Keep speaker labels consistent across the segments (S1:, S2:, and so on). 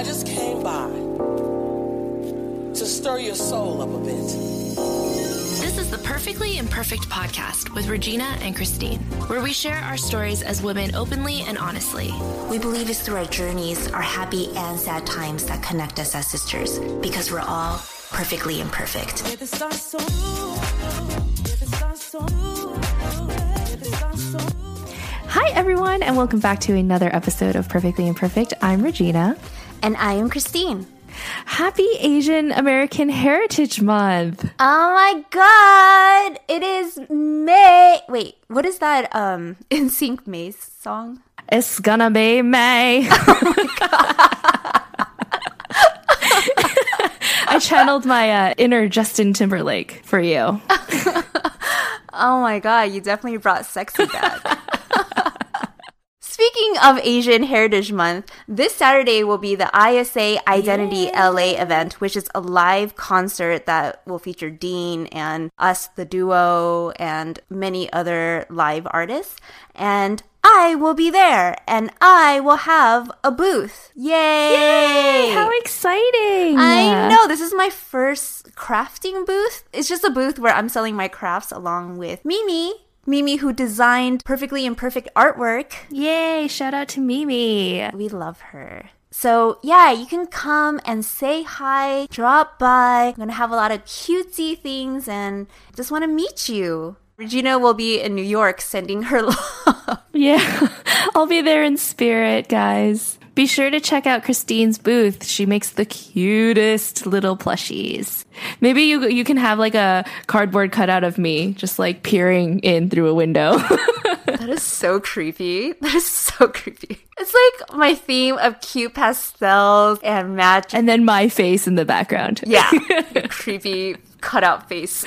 S1: I just came by to stir your soul up a bit.
S2: This is the Perfectly Imperfect podcast with Regina and Christine, where we share our stories as women openly and honestly.
S3: We believe it's through our journeys, our happy and sad times that connect us as sisters because we're all perfectly imperfect.
S4: Hi, everyone, and welcome back to another episode of Perfectly Imperfect. I'm Regina.
S3: And I am Christine.
S4: Happy Asian American Heritage Month.
S3: Oh my god! It is May. Wait, what is that um NSYNC May song?
S4: It's gonna be May. I channeled my uh, inner Justin Timberlake for you.
S3: Oh my god, you definitely brought sexy back. Speaking of Asian Heritage Month, this Saturday will be the ISA Identity LA event, which is a live concert that will feature Dean and us, the duo, and many other live artists. And I will be there and I will have a booth. Yay!
S4: Yay! How exciting!
S3: I know this is my first crafting booth. It's just a booth where I'm selling my crafts along with Mimi. Mimi, who designed perfectly imperfect artwork.
S4: Yay! Shout out to Mimi.
S3: We love her. So, yeah, you can come and say hi, drop by. I'm gonna have a lot of cutesy things and just wanna meet you. Regina will be in New York sending her love.
S4: Yeah, I'll be there in spirit, guys. Be sure to check out Christine's booth. She makes the cutest little plushies. Maybe you you can have like a cardboard cutout of me just like peering in through a window.
S3: that is so creepy. That is so creepy. It's like my theme of cute pastels and match
S4: and then my face in the background.
S3: Yeah. creepy cutout face.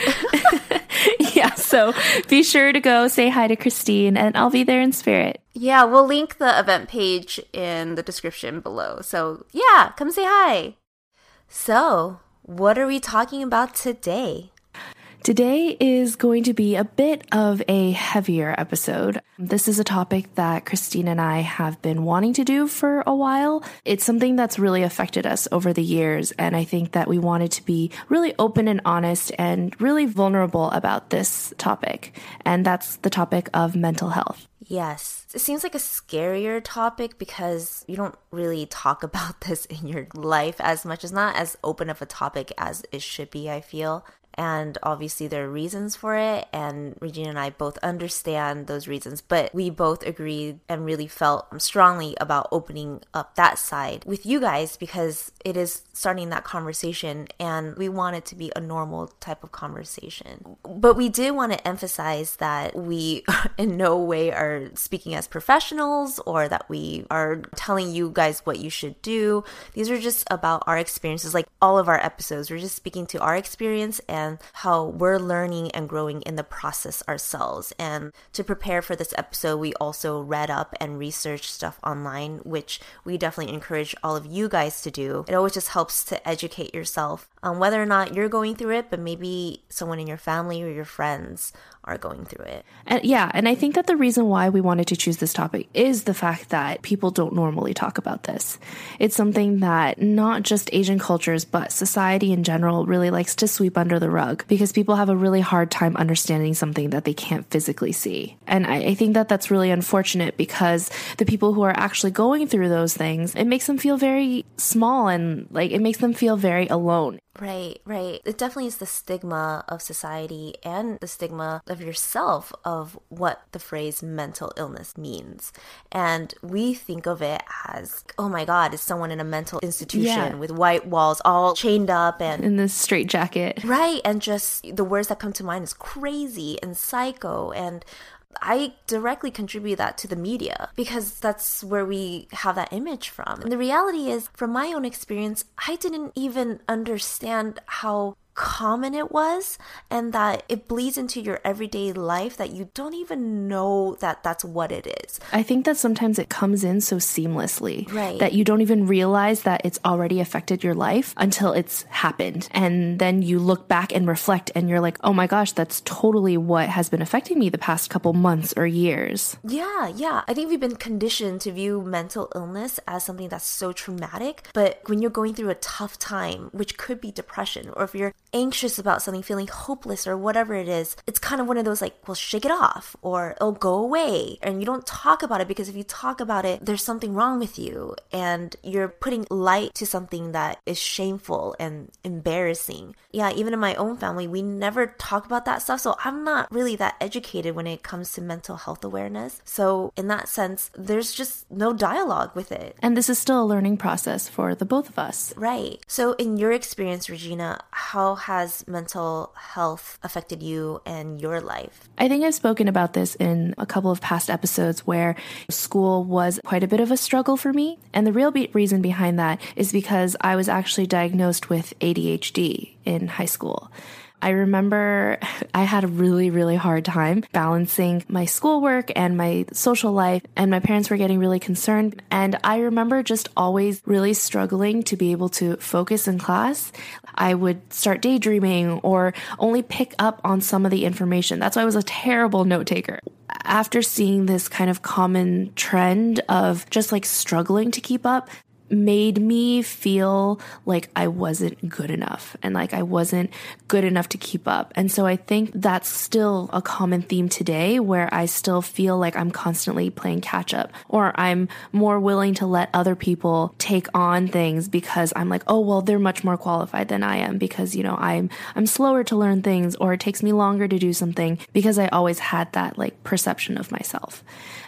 S4: yeah, so be sure to go say hi to Christine and I'll be there in spirit.
S3: Yeah, we'll link the event page in the description below. So, yeah, come say hi. So, what are we talking about today?
S4: Today is going to be a bit of a heavier episode. This is a topic that Christine and I have been wanting to do for a while. It's something that's really affected us over the years, and I think that we wanted to be really open and honest and really vulnerable about this topic. And that's the topic of mental health.
S3: Yes. It seems like a scarier topic because you don't really talk about this in your life as much. It's not as open of a topic as it should be, I feel and obviously there are reasons for it and regina and i both understand those reasons but we both agreed and really felt strongly about opening up that side with you guys because it is starting that conversation and we want it to be a normal type of conversation. But we did want to emphasize that we in no way are speaking as professionals or that we are telling you guys what you should do. These are just about our experiences. Like all of our episodes we're just speaking to our experience and and how we're learning and growing in the process ourselves. And to prepare for this episode, we also read up and researched stuff online, which we definitely encourage all of you guys to do. It always just helps to educate yourself on whether or not you're going through it, but maybe someone in your family or your friends are going through it.
S4: And yeah, and I think that the reason why we wanted to choose this topic is the fact that people don't normally talk about this. It's something that not just Asian cultures, but society in general really likes to sweep under the rug because people have a really hard time understanding something that they can't physically see. And I, I think that that's really unfortunate because the people who are actually going through those things, it makes them feel very small and like it makes them feel very alone.
S3: Right, right. It definitely is the stigma of society and the stigma of yourself of what the phrase mental illness means. And we think of it as, oh my God, is someone in a mental institution yeah. with white walls all chained up and
S4: in this straight jacket.
S3: Right. And just the words that come to mind is crazy and psycho and I directly contribute that to the media because that's where we have that image from. And the reality is, from my own experience, I didn't even understand how common it was and that it bleeds into your everyday life that you don't even know that that's what it is.
S4: I think that sometimes it comes in so seamlessly
S3: Right.
S4: that you don't even realize that it's already affected your life until it's happened. And then you look back and reflect and you're like, oh my gosh, that's totally what has been affecting me the past couple months or years.
S3: Yeah, yeah. I think we've been conditioned to view mental illness as something that's so traumatic. But when you're going through a tough time, which could be depression, or if you're anxious about something, feeling hopeless, or whatever it is, it's kind of one of those like, well, shake it off, or it'll go away. And you don't talk about it because if you talk about it, there's something wrong with you. And you're putting light to something that is shameful and embarrassing. Yeah, even in my own family, we never talk about that stuff. So I'm not really that educated when it comes to mental health awareness. So, in that sense, there's just no dialogue with it.
S4: And this is still a learning process for the both of us.
S3: Right. So, in your experience, Regina, how has mental health affected you and your life?
S4: I think I've spoken about this in a couple of past episodes where school was quite a bit of a struggle for me. And the real be- reason behind that is because I was actually diagnosed with ADHD in high school. I remember I had a really, really hard time balancing my schoolwork and my social life, and my parents were getting really concerned. And I remember just always really struggling to be able to focus in class. I would start daydreaming or only pick up on some of the information. That's why I was a terrible note taker. After seeing this kind of common trend of just like struggling to keep up, made me feel like I wasn't good enough and like I wasn't good enough to keep up. And so I think that's still a common theme today where I still feel like I'm constantly playing catch up or I'm more willing to let other people take on things because I'm like, "Oh, well, they're much more qualified than I am because, you know, I'm I'm slower to learn things or it takes me longer to do something because I always had that like perception of myself."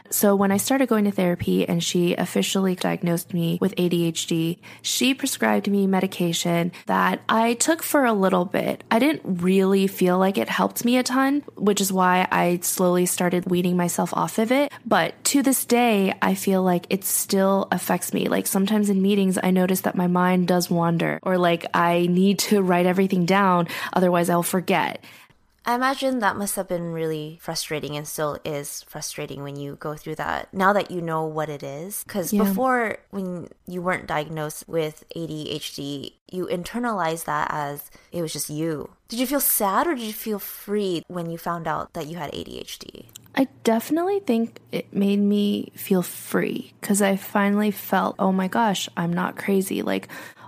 S4: So when I started going to therapy and she officially diagnosed me with ADHD, she prescribed me medication that I took for a little bit. I didn't really feel like it helped me a ton, which is why I slowly started weaning myself off of it. But to this day, I feel like it still affects me. Like sometimes in meetings, I notice that my mind does wander or like I need to write everything down, otherwise I'll forget.
S3: I imagine that must have been really frustrating and still is frustrating when you go through that now that you know what it is. Because
S4: Yeah.
S3: before, when you weren't diagnosed with ADHD, you internalized that as it was just you. Did you feel sad or did you feel free when you found out that you had ADHD?
S4: I definitely think it made me feel free because I finally felt, oh my gosh, I'm not crazy. Like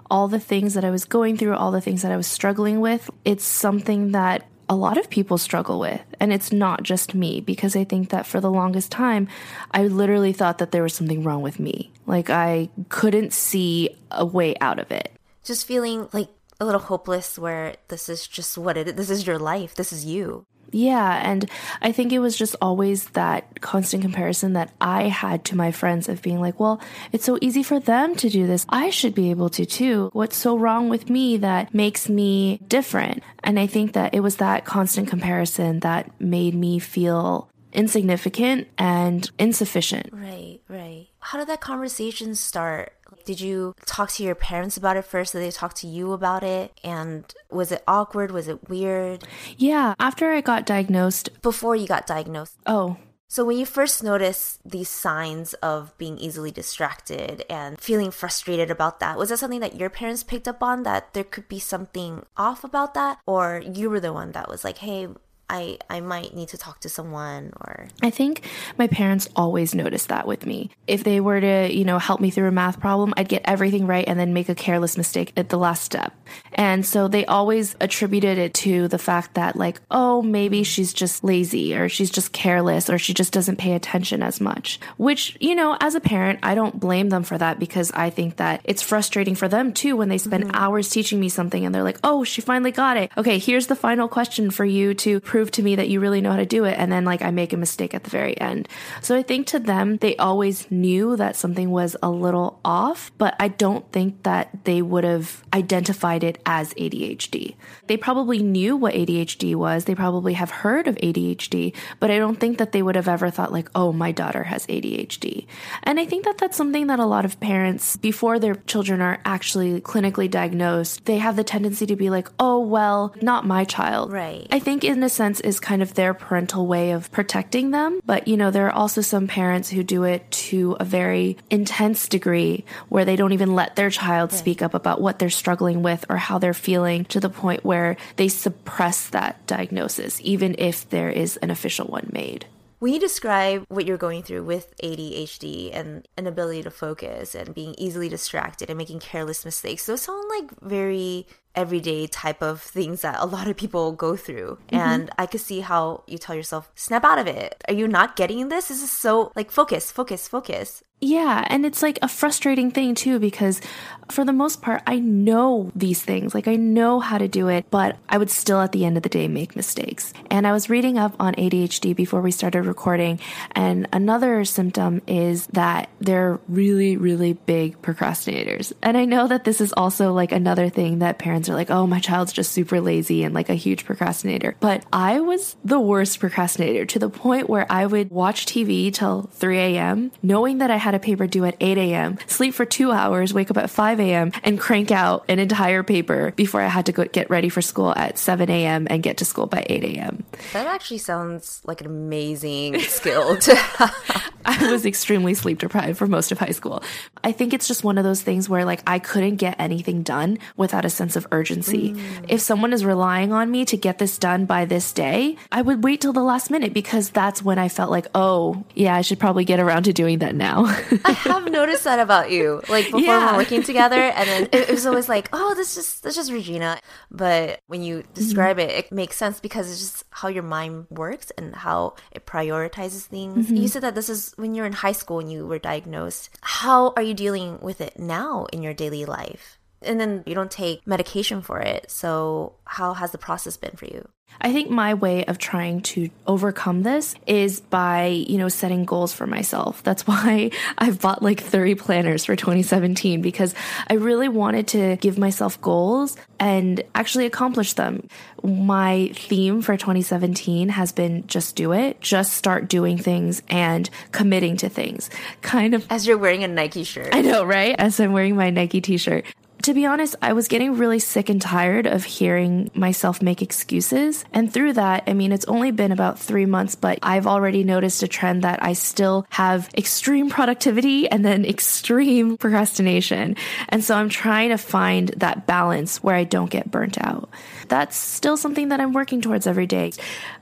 S4: all the things that I was going through, all the things that I was struggling with, it's something that a lot of people struggle with. And it's not just me because I think that for the longest time, I literally thought that there was something wrong with me. Like I couldn't see a way out of it.
S3: Just feeling like a little hopeless where this is just what it is. This is your life. This is you.
S4: Yeah, and I think it was just always that constant comparison that I had to my friends of being like, well, it's so easy for them to do this. I should be able to too. What's so wrong with me that makes me different? And I think that it was that constant comparison that made me feel insignificant and insufficient.
S3: Right, right. How did that conversation start? Did you talk to your parents about it first? Did they talk to you about it? And was it awkward? Was it weird?
S4: Yeah, after I got diagnosed,
S3: Before you got diagnosed.
S4: oh,
S3: So when you first noticed these signs of being easily distracted and feeling frustrated about that, was that something that your parents picked up on that there could be something off about that? Or you were the one that was like, hey, I, I might need to talk to someone or
S4: I think my parents always noticed that with me. If they were to, you know, help me through a math problem, I'd get everything right and then make a careless mistake at the last step. And so they always attributed it to the fact that, like, oh, maybe she's just lazy or she's just careless or she just doesn't pay attention as much. Which, you know, as a parent, I don't blame them for that because I think that it's frustrating for them too when they spend mm-hmm. hours teaching me something and they're like, oh, she finally got it. Okay, here's the final question for you to prove prove to me that you really know how to do it. And then like I make a mistake at the very end. So I think to them, they always knew that something was a little off, but I don't think that they would have identified it as ADHD. They probably knew what ADHD was. They probably have heard of ADHD, but I don't think that they would have ever thought like, oh, my daughter has ADHD. And I think that that's something that a lot of parents, before their children are actually clinically diagnosed, they have the tendency to be like, oh, well, not my child.
S3: Right.
S4: I think in a sense is kind of their parental way of protecting them. But, you know, there are also some parents who do it to a very intense degree where they don't even let their child right. speak up about what they're struggling with or how they're feeling to the point where they suppress that diagnosis, even if there is an official one made.
S3: When you describe what you're going through with ADHD and an inability to focus and being easily distracted and making careless mistakes, those sound like very everyday type of things that a lot of people go through. Mm-hmm. And I could see how you tell yourself, snap out of it. Are you not getting this? This is so like focus, focus, focus.
S4: Yeah, and it's like a frustrating thing too because for the most part I know these things. Like I know how to do it, but I would still at the end of the day make mistakes. And I was reading up on ADHD before we started recording, and another symptom is that they're really really big procrastinators. And I know that this is also like another thing that parents are like, "Oh, my child's just super lazy and like a huge procrastinator." But I was the worst procrastinator to the point where I would watch TV till 3 a.m. knowing that I had a paper due at 8 a.m., sleep for two hours, wake up at 5 a.m., and crank out an entire paper before I had to go get ready for school at 7 a.m. and get to school by 8 a.m.
S3: That actually sounds like an amazing skill to have.
S4: I was extremely sleep deprived for most of high school. I think it's just one of those things where like I couldn't get anything done without a sense of urgency. Mm. If someone is relying on me to get this done by this day, I would wait till the last minute because that's when I felt like, oh, yeah, I should probably get around to doing that now.
S3: I have noticed that about you. Like before yeah. we're working together, and then it, it, was always like, "Oh, this just this just Regina." But when you describe mm-hmm. it, it makes sense because it's just how your mind works and how it prioritizes things. Mm-hmm. You said that this is when you're in high school and you were diagnosed. How are you dealing with it now in your daily life? And then you don't take medication for it. So, how has the process been for you?
S4: I think my way of trying to overcome this is by, you know, setting goals for myself. That's why I've bought like 30 planners for 2017 because I really wanted to give myself goals and actually accomplish them. My theme for 2017 has been just do it, just start doing things and committing to things. Kind of
S3: as you're wearing a Nike shirt.
S4: I know, right? As I'm wearing my Nike t-shirt to be honest, I was getting really sick and tired of hearing myself make excuses. And through that, I mean, it's only been about three months, but I've already noticed a trend that I still have extreme productivity and then extreme procrastination. And so I'm trying to find that balance where I don't get burnt out that's still something that I'm working towards every day.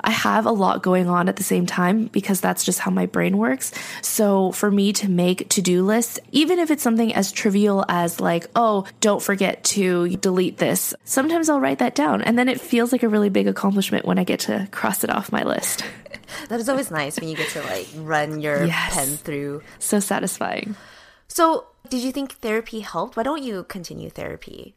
S4: I have a lot going on at the same time because that's just how my brain works. So for me to make to do lists, even if it's something as trivial as like, oh, don't forget to delete this, sometimes I'll write that down. And then it feels like a really big accomplishment when I get to cross it off my list.
S3: that is always nice when you get to like run your yes. pen through.
S4: So satisfying.
S3: So, did you think therapy helped? Why don't you continue therapy?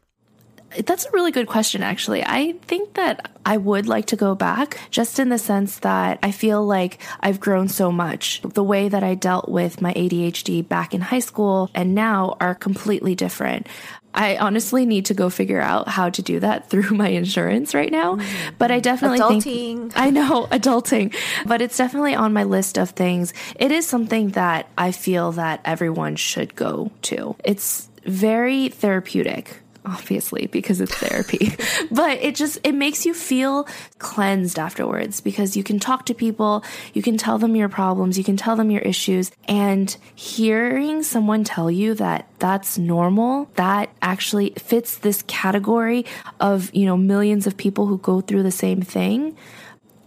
S4: That's a really good question, actually. I think that I would like to go back just in the sense that I feel like I've grown so much. The way that I dealt with my ADHD back in high school and now are completely different. I honestly need to go figure out how to do that through my insurance right now. But I definitely
S3: adulting.
S4: think I know adulting, but it's definitely on my list of things. It is something that I feel that everyone should go to. It's very therapeutic obviously because it's therapy. But it just it makes you feel cleansed afterwards because you can talk to people you can tell them your problems you can tell them your issues. And hearing someone tell you that that's normal that actually fits this category of you know millions of people who go through the same thing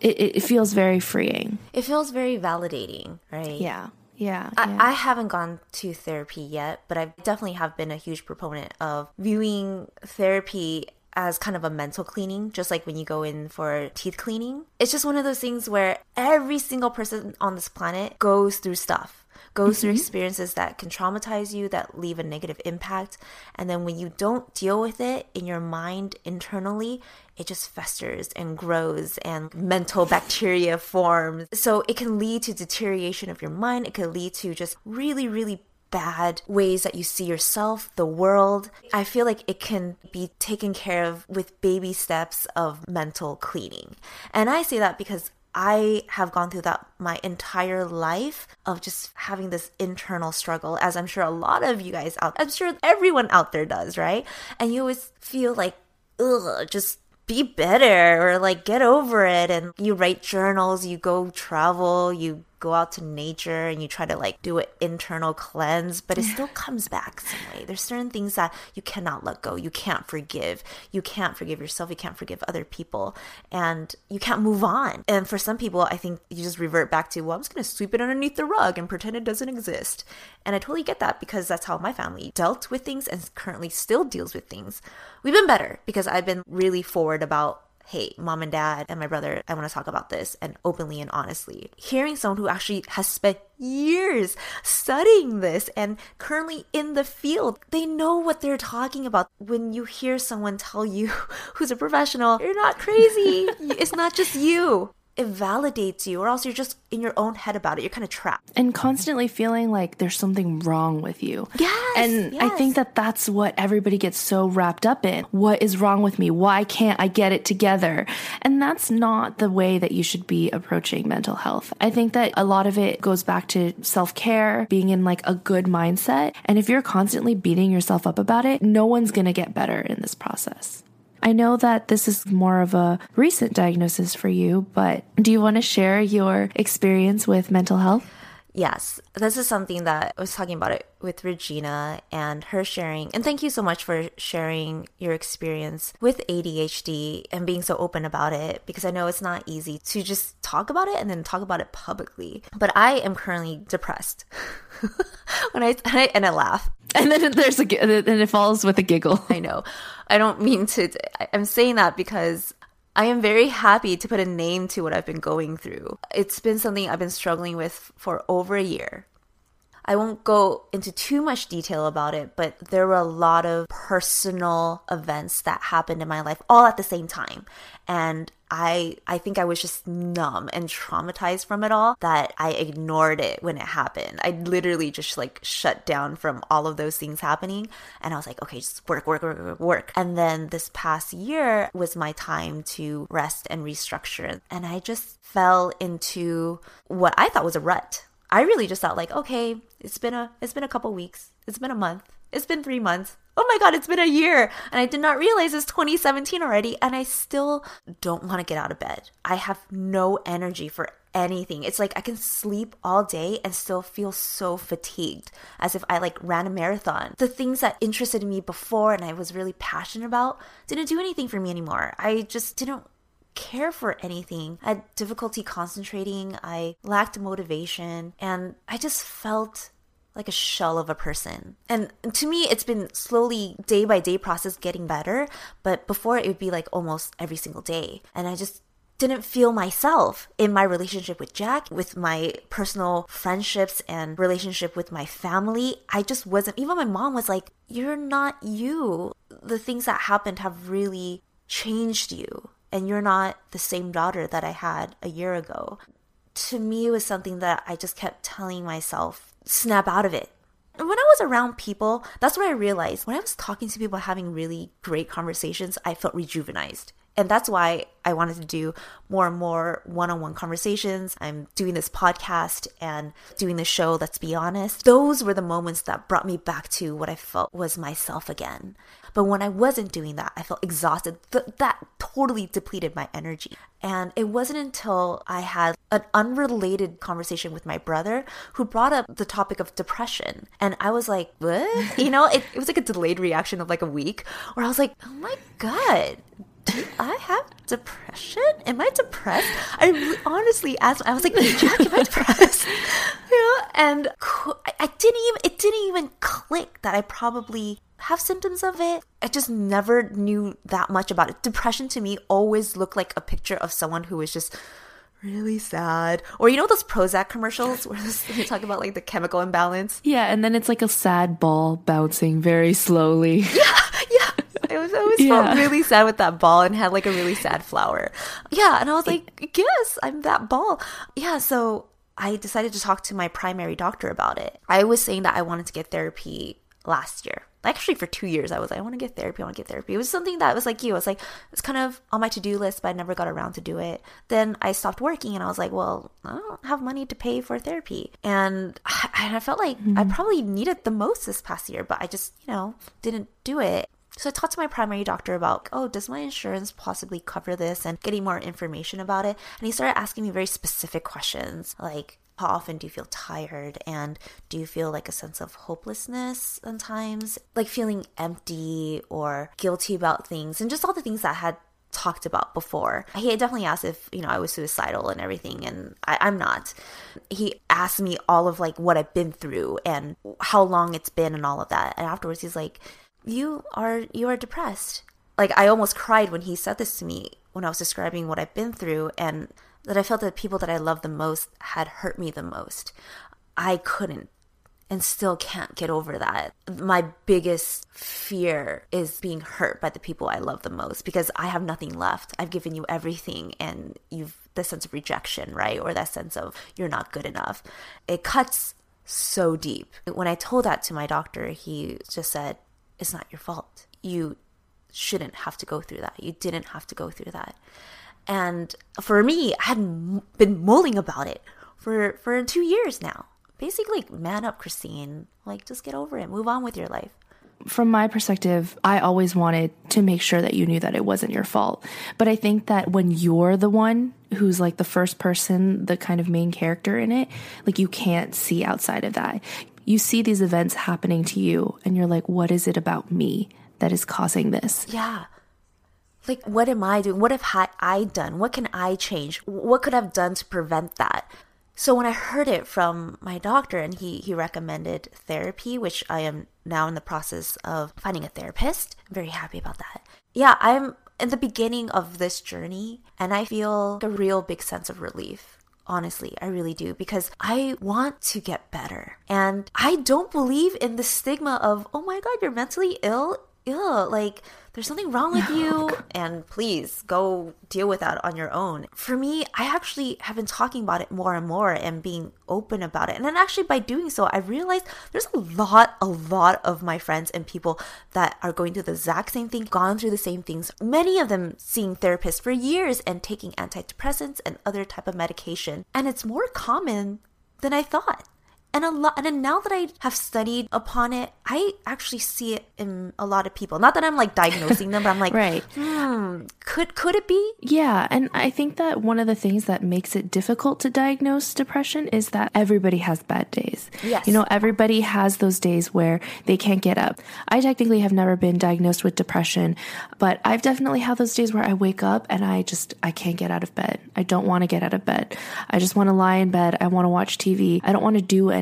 S4: it, it feels very freeing.
S3: It feels very validating right?
S4: Yeah yeah
S3: I,
S4: yeah.
S3: I haven't gone to therapy yet, but I definitely have been a huge proponent of viewing therapy as kind of a mental cleaning, just like when you go in for teeth cleaning. It's just one of those things where every single person on this planet goes through stuff goes through mm-hmm. experiences that can traumatize you, that leave a negative impact. And then when you don't deal with it in your mind internally, it just festers and grows and mental bacteria forms. So it can lead to deterioration of your mind. It could lead to just really, really bad ways that you see yourself, the world. I feel like it can be taken care of with baby steps of mental cleaning. And I say that because I have gone through that my entire life of just having this internal struggle, as I'm sure a lot of you guys out, I'm sure everyone out there does, right? And you always feel like, ugh, just be better or like get over it. And you write journals, you go travel, you go out to nature and you try to like do an internal cleanse, but it still comes back some way. There's certain things that you cannot let go. You can't forgive. You can't forgive yourself. You can't forgive other people. And you can't move on. And for some people, I think you just revert back to, well, I'm just going to sweep it underneath the rug and pretend it doesn't exist. And I totally get that because that's how my family dealt with things and currently still deals with things. We've been better because I've been really forward about hey, mom and dad and my brother, I want to talk about this and openly and honestly. Hearing someone who actually has spent years studying this and currently in the field, they know what they're talking about. When you hear someone tell you who's a professional, you're not crazy. it's not just you it validates you or else you're just in your own head about it. You're kind of trapped.
S4: And constantly feeling like there's something wrong with you.
S3: Yes
S4: and
S3: yes.
S4: i think that that's what everybody gets so wrapped up in. What is wrong with me? Why can't i get it together? And that's not the way that you should be approaching mental health. I think that a lot of it goes back to self-care being in like a good mindset. And if you're constantly beating yourself up about it no one's going to get better in this process I know that this is more of a recent diagnosis for you, but do you want to share your experience with mental health?
S3: Yes, this is something that I was talking about it with Regina and her sharing. And thank you so much for sharing your experience with ADHD and being so open about it because I know it's not easy to just talk about it and then talk about it publicly. But I am currently depressed. when I and, I and I laugh.
S4: And then there's a and it falls with a giggle.
S3: I know. I don't mean to I'm saying that because I am very happy to put a name to what I've been going through. It's been something I've been struggling with for over a year. I won't go into too much detail about it, but there were a lot of personal events that happened in my life all at the same time. And I I think I was just numb and traumatized from it all that I ignored it when it happened. I literally just like shut down from all of those things happening and I was like, okay, just work, work, work, work. And then this past year was my time to rest and restructure. And I just fell into what I thought was a rut. I really just thought like, okay, it's been a it's been a couple weeks. It's been a month. It's been 3 months oh my god, it's been a year. And I did not realize it's 2017 already. And I still don't want to get out of bed. I have no energy for anything. It's like I can sleep all day and still feel so fatigued as if I like ran a marathon. The things that interested me before and I was really passionate about didn't do anything for me anymore. I just didn't care for anything. I had difficulty concentrating. I lacked motivation and I just felt like a shell of a person. And to me, it's been slowly, day by day process getting better. But before, it would be like almost every single day. And I just didn't feel myself in my relationship with Jack, with my personal friendships and relationship with my family. I just wasn't, even my mom was like, You're not you. The things that happened have really changed you. And you're not the same daughter that I had a year ago. To me, it was something that I just kept telling myself snap out of it. And when I was around people, that's what I realized. When I was talking to people having really great conversations, I felt rejuvenized. And that's why I wanted to do more and more one on one conversations. I'm doing this podcast and doing the show, Let's Be Honest. Those were the moments that brought me back to what I felt was myself again. But when I wasn't doing that, I felt exhausted. Th- that totally depleted my energy. And it wasn't until I had an unrelated conversation with my brother who brought up the topic of depression. And I was like, what? You know, it, it was like a delayed reaction of like a week where I was like, oh my God, do I have depression? Am I depressed? I honestly asked. I was like, Jack, am I depressed? yeah, and I didn't even. It didn't even click that I probably have symptoms of it. I just never knew that much about it. Depression to me always looked like a picture of someone who was just really sad. Or you know those Prozac commercials where they talk about like the chemical imbalance?
S4: Yeah, and then it's like a sad ball bouncing very slowly.
S3: Yeah, I was always
S4: Yeah.
S3: felt really sad with that ball and had like a really sad flower. Yeah, and I was like, yes, I'm that ball. Yeah, so I decided to talk to my primary doctor about it. I was saying that I wanted to get therapy last year. Actually, for two years, I was like, I want to get therapy. I want to get therapy. It was something that was like you. It was like it's kind of on my to do list, but I never got around to do it. Then I stopped working, and I was like, well, I don't have money to pay for therapy, and I, and I felt like I mm-hmm. probably needed the most this past year, but I just you know didn't do it. So I talked to my primary doctor about, oh, does my insurance possibly cover this and getting more information about it. And he started asking me very specific questions like, how often do you feel tired? And do you feel like a sense of hopelessness sometimes? Like feeling empty or guilty about things and just all the things that I had talked about before. He had definitely asked if, you know, I was suicidal and everything, and I, I'm not. He asked me all of like what I've been through and how long it's been and all of that. And afterwards he's like, You are you are depressed. Like I almost cried when he said this to me when I was describing what I've been through and that I felt that the people that I love the most had hurt me the most. I couldn't and still can't get over that. My biggest fear is being hurt by the people I love the most because I have nothing left. I've given you everything and you've the sense of rejection, right? Or that sense of you're not good enough. It cuts so deep. When I told that to my doctor, he just said, It's not your fault. You shouldn't have to go through that. You didn't have to go through that. And for me, I hadn't been mulling about it for for two years now. Basically, man up, Christine. Like, just get over it. Move on with your life.
S4: from my perspective, I always wanted to make sure that you knew that it wasn't your fault. But I think that when you're the one who's like the first person, the kind of main character in it, like you can't see outside of that. You see these events happening to you, and you're like, what is it about me that is causing this?
S3: Yeah. Like, what am I doing? What have I, done? What can I change? What could I have done to prevent that? So when I heard it from my doctor and he, he recommended therapy, which I am now in the process of finding a therapist, I'm very happy about that. Yeah, I'm in the beginning of this journey and I feel a real big sense of relief. Honestly, I really do because I want to get better. And I don't believe in the stigma of, oh my God, you're mentally ill. Ew, like there's something wrong with you and please go deal with that on your own. For me, I actually have been talking about it more and more and being open about it. And then actually by doing so, I realized there's a lot, a lot of my friends and people that are going through the exact same thing, gone through the same things. Many of them seeing therapists for years and taking antidepressants and other type of medication. And it's more common than I thought. And a lot, and now that I have studied upon it, I actually see it in a lot of people. Not that I'm like diagnosing them, but I'm like,
S4: Right.
S3: hmm, could could it be?
S4: Yeah, and I think that one of the things that makes it difficult to diagnose depression is that everybody has bad days.
S3: Yes.
S4: You know, everybody has those days where they can't get up. I technically have never been diagnosed with depression, but I've definitely had those days where I wake up and I just I can't get out of bed. I don't want to get out of bed. I just want to lie in bed. I want to watch TV. I don't want to do anything.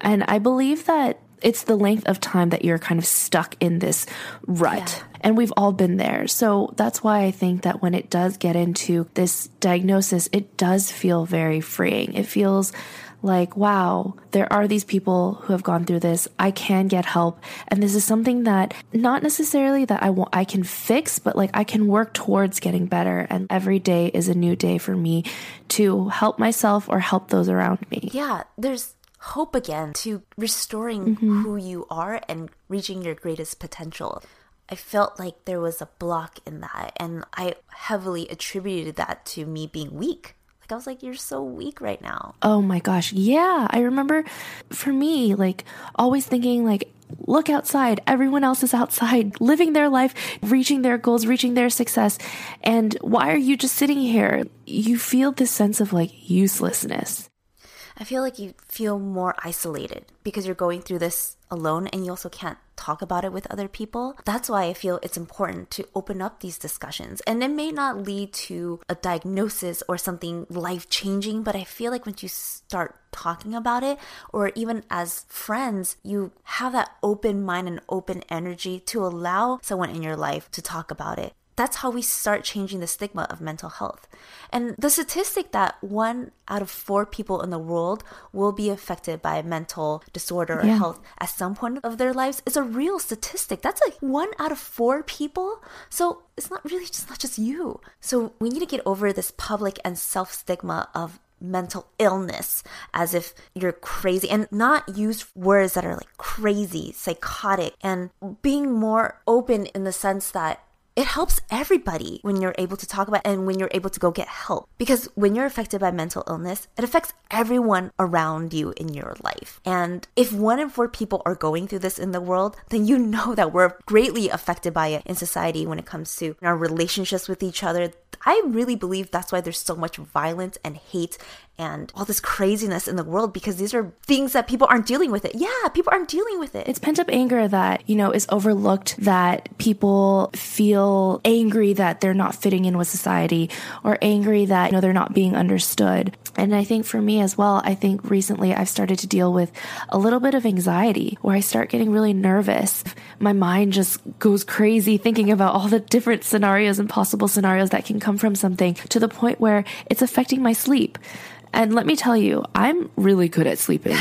S4: And I believe that it's the length of time that you're kind of stuck in this rut. And we've all been there. So that's why I think that when it does get into this diagnosis, it does feel very freeing. It feels like, wow, there are these people who have gone through this. I can get help. And this is something that not necessarily that I want, I can fix, but like I can work towards getting better. And every day is a new day for me to help myself or help those around me.
S3: Yeah, there's hope again to restoring mm-hmm. who you are and reaching your greatest potential. I felt like there was a block in that, and I heavily attributed that to me being weak. Like I was like, "You're so weak right now."
S4: Oh my gosh. Yeah. I remember for me, like always thinking like, look outside. Everyone else is outside, living their life, reaching their goals, reaching their success. And why are you just sitting here? You feel this sense of like uselessness.
S3: I feel like you feel more isolated because you're going through this alone and you also can't talk about it with other people. That's why I feel it's important to open up these discussions. And it may not lead to a diagnosis or something life changing, but I feel like once you start talking about it, or even as friends, you have that open mind and open energy to allow someone in your life to talk about it. That's how we start changing the stigma of mental health. And the statistic that one out of four people in the world will be affected by a mental disorder or health at some point of their lives is a real statistic. That's like one out of four people. So it's not really just not just you. So we need to get over this public and self stigma of mental illness as if you're crazy and not use words that are like crazy, psychotic, and being more open in the sense that it helps everybody when you're able to talk about and when you're able to go get help. Because when you're affected by mental illness, it affects everyone around you in your life. And if one in four people are going through this in the world, then you know that we're greatly affected by it in society when it comes to our relationships with each other. I really believe that's why there's so much violence and hate and all this craziness in the world because these are things that people aren't dealing with it. Yeah, people aren't dealing with it.
S4: It's pent up anger that, you know, is overlooked that people feel angry that they're not fitting in with society or angry that, you know, they're not being understood. And I think for me as well, I think recently I've started to deal with a little bit of anxiety where I start getting really nervous. My mind just goes crazy thinking about all the different scenarios and possible scenarios that can come from something to the point where it's affecting my sleep. And let me tell you, I'm really good at sleeping.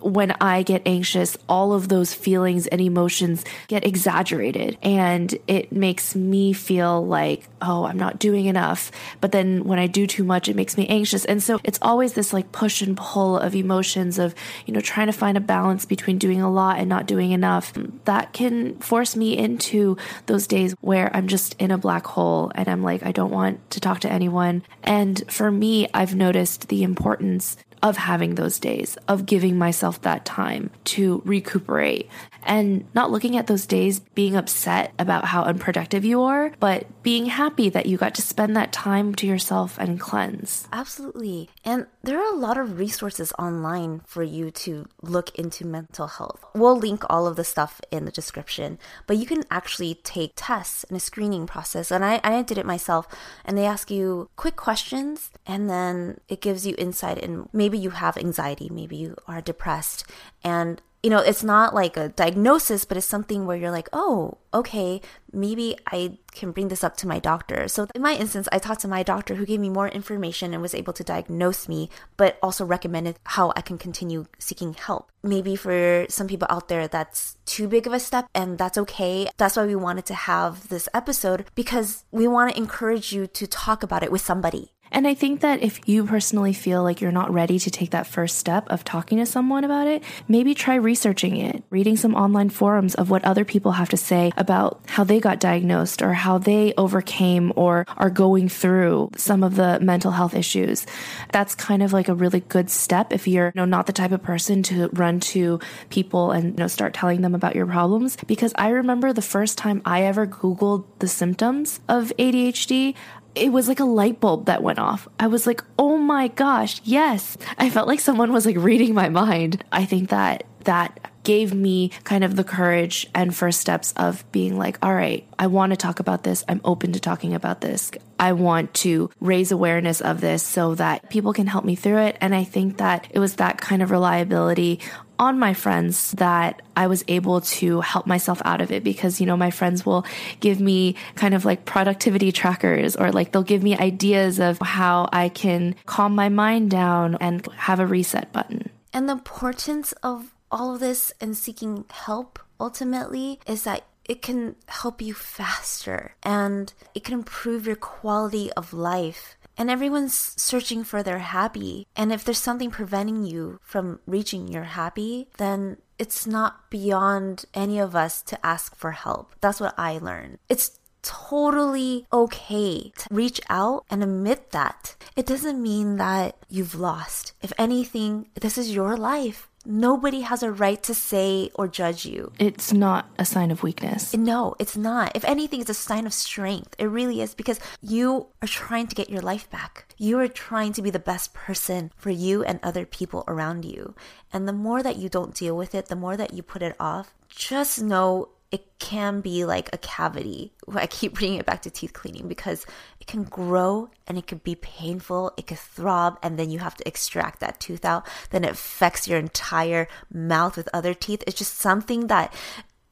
S4: When I get anxious, all of those feelings and emotions get exaggerated and it makes me feel like, oh, I'm not doing enough. But then when I do too much, it makes me anxious. And so it's always this like push and pull of emotions of, you know, trying to find a balance between doing a lot and not doing enough. That can force me into those days where I'm just in a black hole and I'm like, I don't want to talk to anyone. And for me, I've noticed the importance of having those days, of giving myself that time to recuperate and not looking at those days being upset about how unproductive you are, but being happy that you got to spend that time to yourself and cleanse.
S3: Absolutely. And there are a lot of resources online for you to look into mental health. We'll link all of the stuff in the description, but you can actually take tests in a screening process. And I, I did it myself. And they ask you quick questions, and then it gives you insight in maybe you have anxiety, maybe you are depressed. And you know, it's not like a diagnosis, but it's something where you're like, oh, okay, maybe I can bring this up to my doctor. So, in my instance, I talked to my doctor who gave me more information and was able to diagnose me, but also recommended how I can continue seeking help. Maybe for some people out there, that's too big of a step, and that's okay. That's why we wanted to have this episode because we want to encourage you to talk about it with somebody.
S4: And I think that if you personally feel like you're not ready to take that first step of talking to someone about it, maybe try researching it, reading some online forums of what other people have to say about how they got diagnosed or how they overcame or are going through some of the mental health issues. That's kind of like a really good step if you're you know, not the type of person to run to people and you know start telling them about your problems because I remember the first time I ever googled the symptoms of ADHD, it was like a light bulb that went off. I was like, oh my gosh, yes. I felt like someone was like reading my mind. I think that that gave me kind of the courage and first steps of being like, all right, I want to talk about this. I'm open to talking about this. I want to raise awareness of this so that people can help me through it. And I think that it was that kind of reliability on my friends that I was able to help myself out of it because, you know, my friends will give me kind of like productivity trackers or like they'll give me ideas of how I can calm my mind down and have a reset button.
S3: And the importance of all of this and seeking help ultimately is that it can help you faster and it can improve your quality of life. And everyone's searching for their happy. And if there's something preventing you from reaching your happy, then it's not beyond any of us to ask for help. That's what I learned. It's totally okay to reach out and admit that. It doesn't mean that you've lost. If anything, this is your life. Nobody has a right to say or judge you.
S4: It's not a sign of weakness.
S3: No, it's not. If anything, it's a sign of strength. It really is because you are trying to get your life back. You are trying to be the best person for you and other people around you. And the more that you don't deal with it, the more that you put it off, just know it can be like a cavity. I keep bringing it back to teeth cleaning because it can grow and it could be painful. It could throb, and then you have to extract that tooth out. Then it affects your entire mouth with other teeth. It's just something that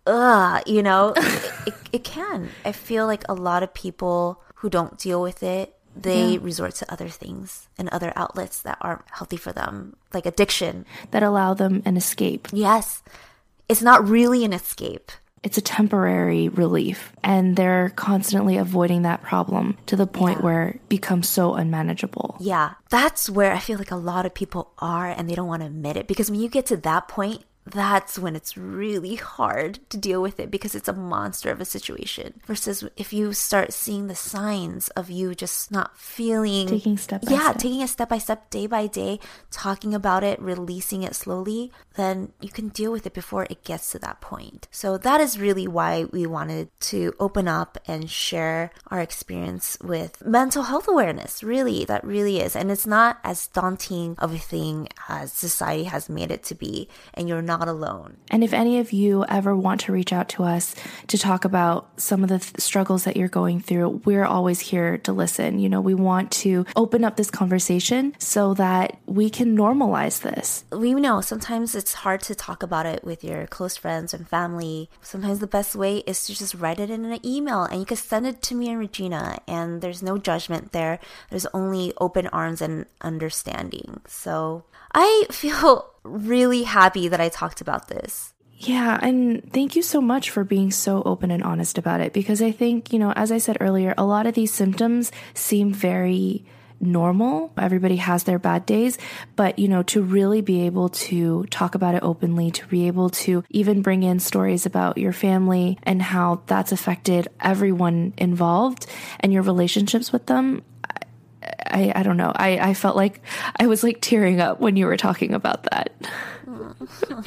S3: ugh, you know, it, it, it can. I feel like a lot of people who don't deal with it they yeah. resort to other things and other outlets that aren't healthy for them, like addiction.
S4: That allow them an escape.
S3: Yes. It's not really an escape.
S4: It's a temporary relief. And they're constantly avoiding that problem to the point yeah. where it becomes so unmanageable.
S3: Yeah. That's where I feel like a lot of people are and they don't want to admit it. Because when you get to that point, that's when it's really hard to deal with it because it's a monster of a situation. Versus if you start seeing the signs of you just not feeling
S4: taking step by
S3: yeah,
S4: step.
S3: taking a step by step, day by day, talking about it, releasing it slowly, then you can deal with it before it gets to that point. So that is really why we wanted to open up and share our experience with mental health awareness. Really, that really is. And it's not as daunting of a thing as society has made it to be. And you're not not alone.
S4: And if any of you ever want to reach out to us to talk about some of the th- struggles that you're going through, we're always here to listen. You know, we want to open up this conversation so that we can normalize this.
S3: We know sometimes it's hard to talk about it with your close friends and family. Sometimes the best way is to just write it in an email and you can send it to me and Regina, and there's no judgment there. There's only open arms and understanding. So I feel really happy that I talked about this.
S4: Yeah, and thank you so much for being so open and honest about it because I think, you know, as I said earlier, a lot of these symptoms seem very normal. Everybody has their bad days, but you know, to really be able to talk about it openly, to be able to even bring in stories about your family and how that's affected everyone involved and your relationships with them, I, I don't know. I, I felt like I was like tearing up when you were talking about that.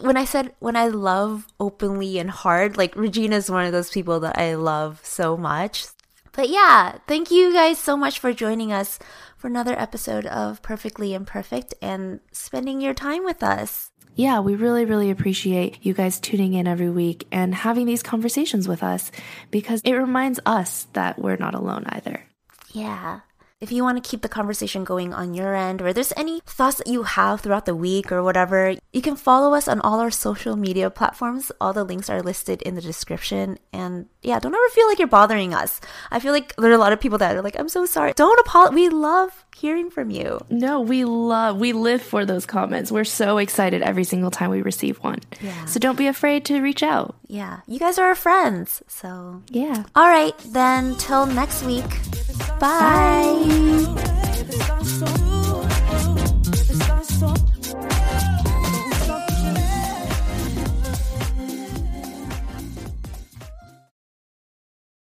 S3: when I said when I love openly and hard, like Regina's one of those people that I love so much. But yeah, thank you guys so much for joining us for another episode of Perfectly Imperfect and spending your time with us.
S4: Yeah, we really, really appreciate you guys tuning in every week and having these conversations with us because it reminds us that we're not alone either.
S3: Yeah. If you want to keep the conversation going on your end, or there's any thoughts that you have throughout the week or whatever, you can follow us on all our social media platforms. All the links are listed in the description. And yeah, don't ever feel like you're bothering us. I feel like there are a lot of people that are like, I'm so sorry. Don't apologize. We love hearing from you.
S4: No, we love, we live for those comments. We're so excited every single time we receive one. Yeah. So don't be afraid to reach out.
S3: Yeah. You guys are our friends. So
S4: yeah.
S3: All right. Then till next week. Bye. Bye.